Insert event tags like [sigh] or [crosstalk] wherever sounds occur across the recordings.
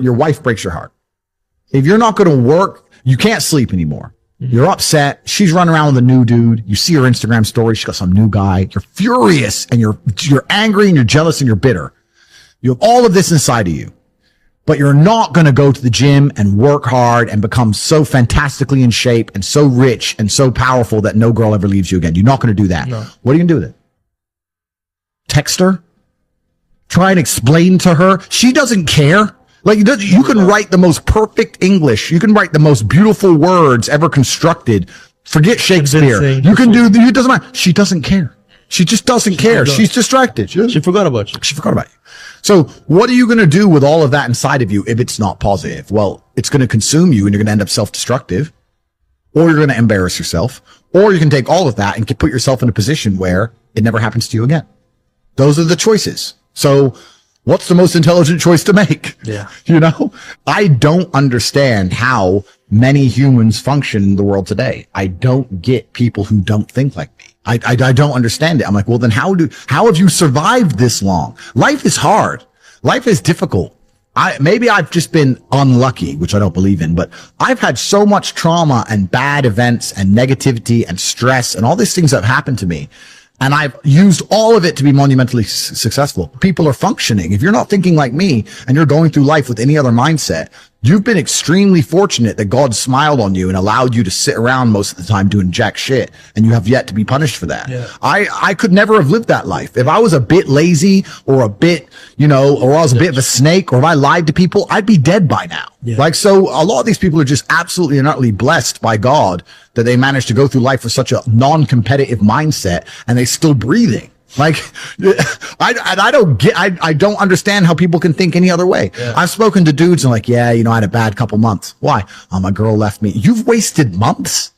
your wife breaks your heart. If you're not going to work, you can't sleep anymore. Mm-hmm. You're upset. She's running around with a new dude. You see her Instagram story. She got some new guy. You're furious and you're, you're angry and you're jealous and you're bitter. You have all of this inside of you, but you're not going to go to the gym and work hard and become so fantastically in shape and so rich and so powerful that no girl ever leaves you again. You're not going to do that. What are you going to do with it? Text her? Try and explain to her? She doesn't care. Like you you can write the most perfect English. You can write the most beautiful words ever constructed. Forget Shakespeare. You can do, it doesn't matter. She doesn't care. She just doesn't care. She's distracted. She She forgot about you. she forgot about you. So what are you going to do with all of that inside of you if it's not positive? Well, it's going to consume you and you're going to end up self-destructive or you're going to embarrass yourself or you can take all of that and put yourself in a position where it never happens to you again. Those are the choices. So what's the most intelligent choice to make? Yeah. [laughs] You know, I don't understand how many humans function in the world today. I don't get people who don't think like me. I, I, I don't understand it. I'm like, well, then how do, how have you survived this long? Life is hard. Life is difficult. I, maybe I've just been unlucky, which I don't believe in, but I've had so much trauma and bad events and negativity and stress and all these things that have happened to me. And I've used all of it to be monumentally s- successful. People are functioning. If you're not thinking like me and you're going through life with any other mindset, you've been extremely fortunate that God smiled on you and allowed you to sit around most of the time doing jack shit. And you have yet to be punished for that. Yeah. I, I could never have lived that life. If I was a bit lazy or a bit, you know, or I was a bit of a snake or if I lied to people, I'd be dead by now. Yeah. Like, so a lot of these people are just absolutely and utterly blessed by God that they managed to go through life with such a non-competitive mindset and they're still breathing. Like, [laughs] I, and I don't get, I, I don't understand how people can think any other way. I've spoken to dudes and like, yeah, you know, I had a bad couple months. Why? Oh, my girl left me. You've wasted months.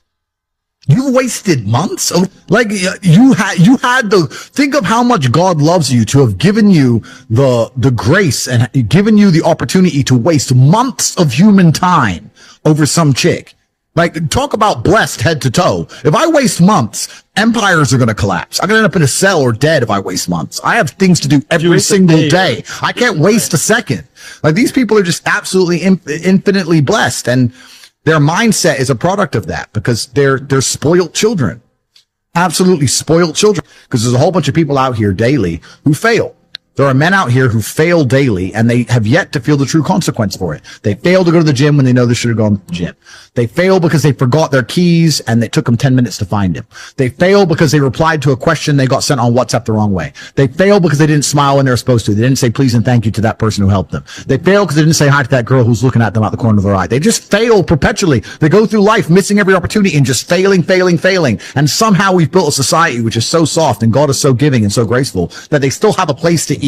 You've wasted months. Oh, Like you had, you had the, think of how much God loves you to have given you the, the grace and given you the opportunity to waste months of human time over some chick. Like talk about blessed head to toe. If I waste months, empires are going to collapse. I'm going to end up in a cell or dead if I waste months. I have things to do every single day. day. I can't waste a second. Like these people are just absolutely in, infinitely blessed and their mindset is a product of that because they're, they're spoiled children. Absolutely spoiled children because there's a whole bunch of people out here daily who fail. There are men out here who fail daily and they have yet to feel the true consequence for it. They fail to go to the gym when they know they should have gone to the gym. They fail because they forgot their keys and it took them 10 minutes to find them. They fail because they replied to a question they got sent on WhatsApp the wrong way. They fail because they didn't smile when they were supposed to. They didn't say please and thank you to that person who helped them. They fail because they didn't say hi to that girl who's looking at them out the corner of their eye. They just fail perpetually. They go through life missing every opportunity and just failing, failing, failing. And somehow we've built a society which is so soft and God is so giving and so graceful that they still have a place to eat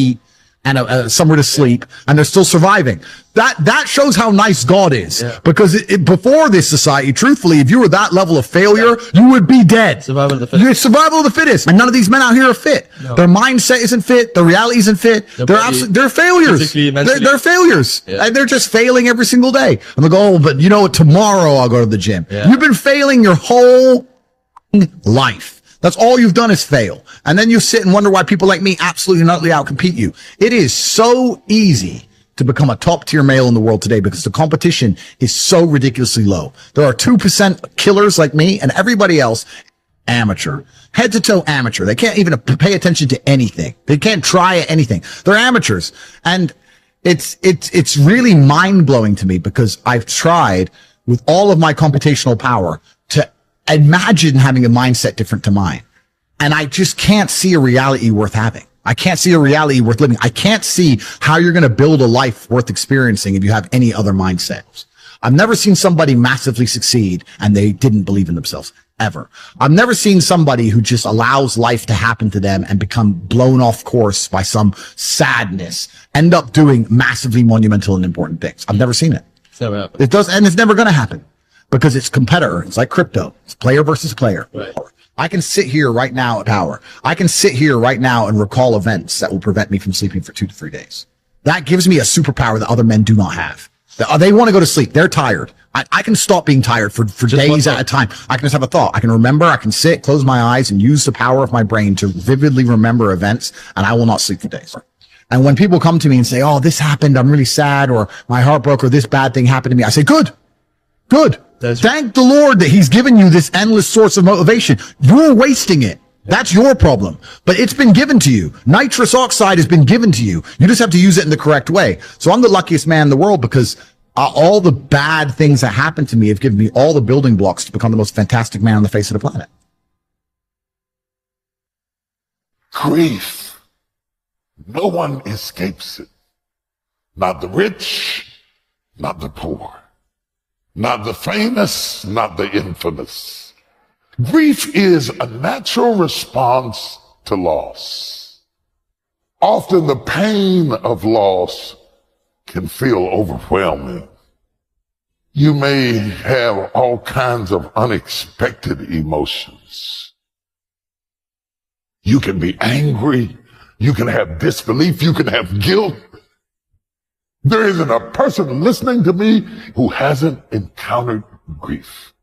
and uh, uh, somewhere to sleep, and they're still surviving. That that shows how nice God is. Because it, it- before this society, truthfully, if you were that level of failure, you would be dead. Survival of the fittest. You're survival of the fittest. And none of these men out here are fit. Their mindset isn't fit. Their reality isn't fit. They're absolutely they're failures. They're, they're failures, Yeah. and they're just failing every single day. And they go, oh, but you know what? Tomorrow I'll go to the gym. Yeah. You've been failing your whole life. That's all you've done is fail. And then you sit and wonder why people like me absolutely and utterly outcompete you. It is so easy to become a top tier male in the world today because the competition is so ridiculously low. There are 2% killers like me and everybody else amateur, head to toe amateur. They can't even pay attention to anything. They can't try anything. They're amateurs. And it's, it's, it's really mind blowing to me because I've tried with all of my computational power imagine having a mindset different to mine. And I just can't see a reality worth having. I can't see a reality worth living. I can't see how you're going to build a life worth experiencing if you have any other mindsets. I've never seen somebody massively succeed and they didn't believe in themselves ever. I've never seen somebody who just allows life to happen to them and become blown off course by some sadness, end up doing massively monumental and important things. I've never seen it. It's never happened. It does, and it's never going to happen because it's competitor. It's like crypto. It's player versus player. Right. I can sit here right now at power. I can sit here right now and recall events that will prevent me from sleeping for two to three days. That gives me a superpower that other men do not have. They, uh, want to go to sleep. They're tired. I, I can stop being tired for, for days at a time. I can just have a thought. I can remember. I can sit, close my eyes and use the power of my brain to vividly remember events and I will not sleep for days. And when people come to me and say, Oh, this happened. I'm really sad or my heart broke or this bad thing happened to me. I say, good, good. That's Thank the Lord that he's given you this endless source of motivation. You're wasting it. That's your problem, but it's been given to you. Nitrous oxide has been given to you. You just have to use it in the correct way. So I'm the luckiest man in the world because uh, all the bad things that happened to me have given me all the building blocks to become the most fantastic man on the face of the planet. grief. No one escapes it. Not the rich, not the poor, not the famous, not the infamous. Grief is a natural response to loss. Often the pain of loss can feel overwhelming. You may have all kinds of unexpected emotions. You can be angry. You can have disbelief. You can have guilt. There isn't a person listening to me who hasn't encountered grief.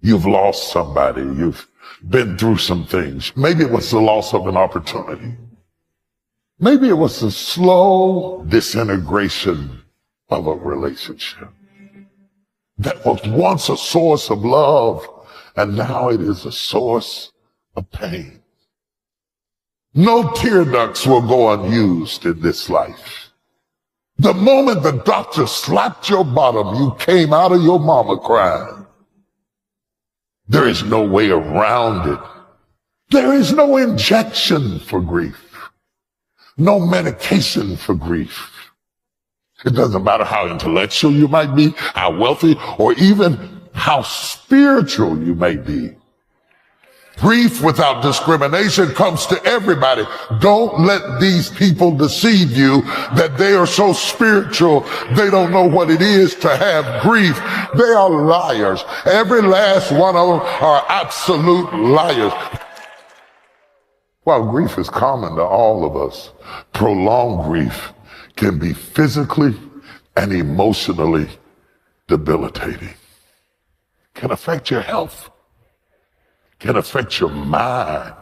You've lost somebody. You've been through some things. Maybe it was the loss of an opportunity. Maybe it was the slow disintegration of a relationship that was once a source of love and now it is a source of pain. No tear ducts will go unused in this life. The moment the doctor slapped your bottom, you came out of your mama crying. There is no way around it. There is no injection for grief. No medication for grief. It doesn't matter how intellectual you might be, how wealthy, or even how spiritual you may be. Grief without discrimination comes to everybody. Don't let these people deceive you that they are so spiritual they don't know what it is to have grief. They are liars. Every last one of them are absolute liars. While grief is common to all of us, prolonged grief can be physically and emotionally debilitating. Can affect your health can affect your mind.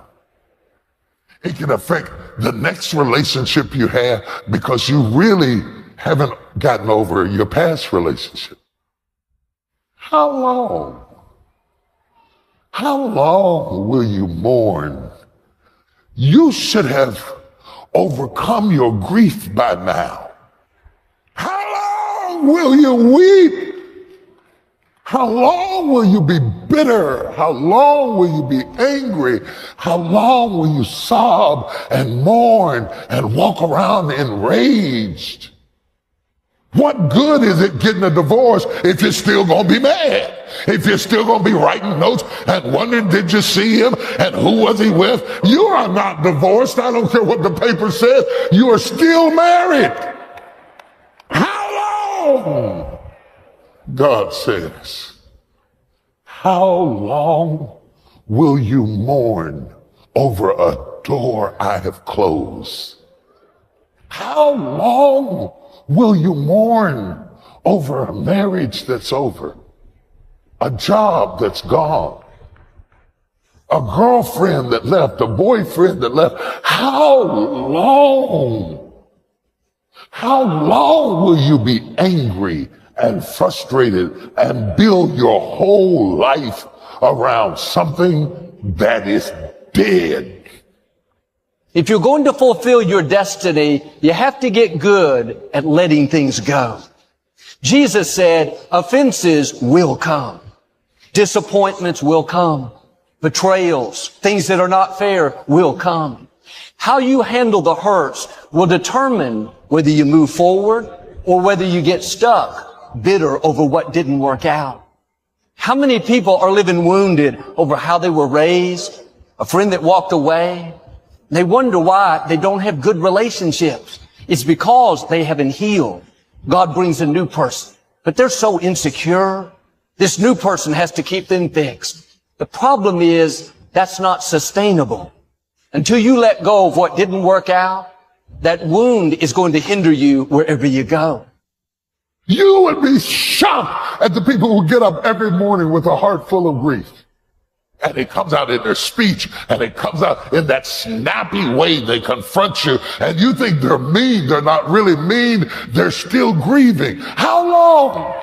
It can affect the next relationship you have because you really haven't gotten over your past relationship. How long? How long will you mourn? You should have overcome your grief by now. How long will you weep? How long will you be bitter? How long will you be angry? How long will you sob and mourn and walk around enraged? What good is it getting a divorce if you're still gonna be mad? If you're still gonna be writing notes and wondering, did you see him and who was he with? You are not divorced. I don't care what the paper says. You are still married. How long? God says, How long will you mourn over a door I have closed? How long will you mourn over a marriage that's over? A job that's gone? A girlfriend that left? A boyfriend that left? How long? How long will you be angry and frustrated and build your whole life around something that is dead. If you're going to fulfill your destiny, you have to get good at letting things go. Jesus said, offenses will come. Disappointments will come. Betrayals, things that are not fair will come. How you handle the hurts will determine whether you move forward or whether you get stuck bitter over what didn't work out? How many people are living wounded over how they were raised? A friend that walked away? They wonder why they don't have good relationships. It's because they haven't healed. God brings a new person, but they're so insecure. This new person has to keep them fixed. The problem is that's not sustainable. Until you let go of what didn't work out, that wound is going to hinder you wherever you go. You would be shocked at the people who get up every morning with a heart full of grief. And it comes out in their speech and it comes out in that snappy way they confront you. And you think they're mean. They're not really mean. They're still grieving. How long?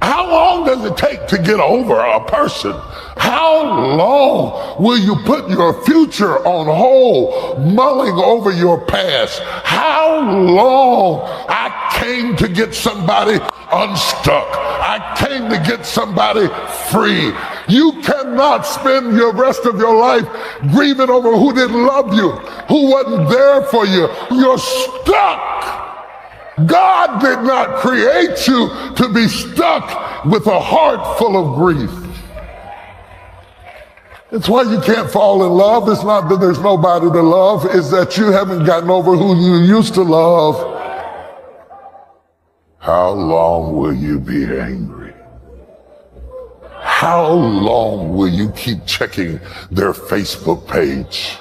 How long does it take to get over a person? How long will you put your future on hold, mulling over your past? How long? I came to get somebody unstuck. I came to get somebody free. You cannot spend your rest of your life grieving over who didn't love you, who wasn't there for you. You're stuck. God did not create you to be stuck with a heart full of grief. It's why you can't fall in love. It's not that there's nobody to love, it's that you haven't gotten over who you used to love. How long will you be angry? How long will you keep checking their Facebook page?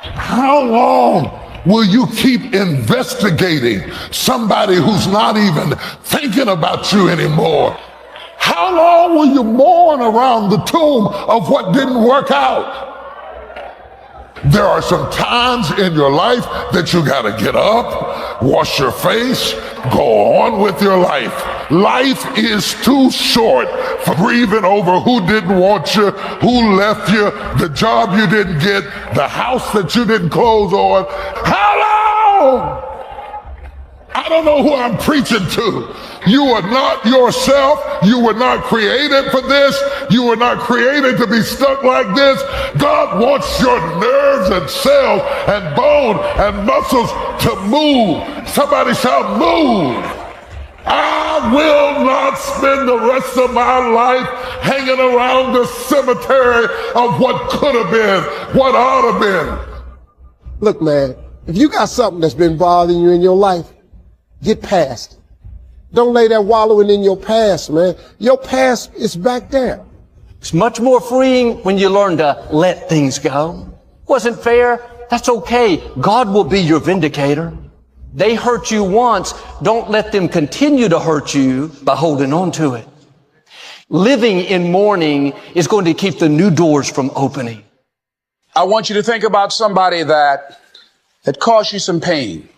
How long will you keep investigating somebody who's not even thinking about you anymore? How long will you mourn around the tomb of what didn't work out? There are some times in your life that you got to get up, wash your face, go on with your life. Life is too short for grieving over who didn't want you, who left you, the job you didn't get, the house that you didn't close on. How long? I don't know who I'm preaching to. You are not yourself. You were not created for this. You were not created to be stuck like this. God wants your nerves and cells and bone and muscles to move. Somebody shall move. I will not spend the rest of my life hanging around the cemetery of what could have been, what ought to have been. Look, man, if you got something that's been bothering you in your life, get past it. Don't lay there wallowing in your past, man. Your past is back there. It's much more freeing when you learn to let things go. Wasn't fair? That's okay. God will be your vindicator. They hurt you once. Don't let them continue to hurt you by holding on to it. Living in mourning is going to keep the new doors from opening. I want you to think about somebody that, that caused you some pain.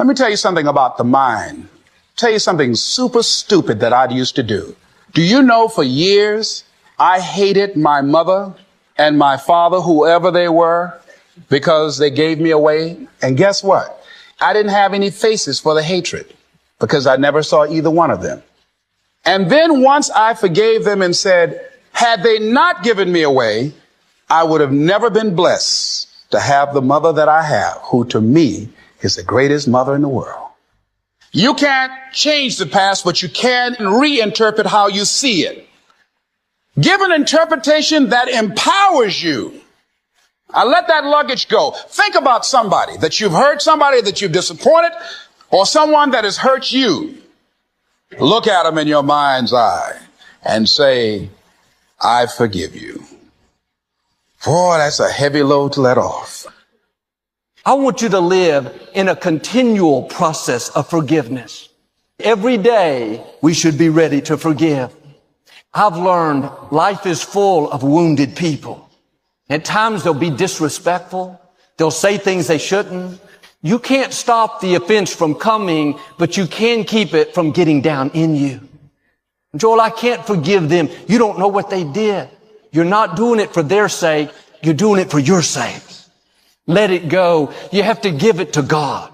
Let me tell you something about the mind. Tell you something super stupid that I used to do. Do you know for years I hated my mother and my father, whoever they were, because they gave me away? And guess what? I didn't have any faces for the hatred because I never saw either one of them. And then once I forgave them and said, had they not given me away, I would have never been blessed to have the mother that I have, who to me is the greatest mother in the world. You can't change the past, but you can reinterpret how you see it. Give an interpretation that empowers you. I let that luggage go. Think about somebody that you've hurt, somebody that you've disappointed, or someone that has hurt you. Look at them in your mind's eye and say, I forgive you. Boy, that's a heavy load to let off. I want you to live in a continual process of forgiveness. Every day we should be ready to forgive. I've learned life is full of wounded people. At times they'll be disrespectful. They'll say things they shouldn't. You can't stop the offense from coming, but you can keep it from getting down in you. Joel, I can't forgive them. You don't know what they did. You're not doing it for their sake. You're doing it for your sake. Let it go. You have to give it to God.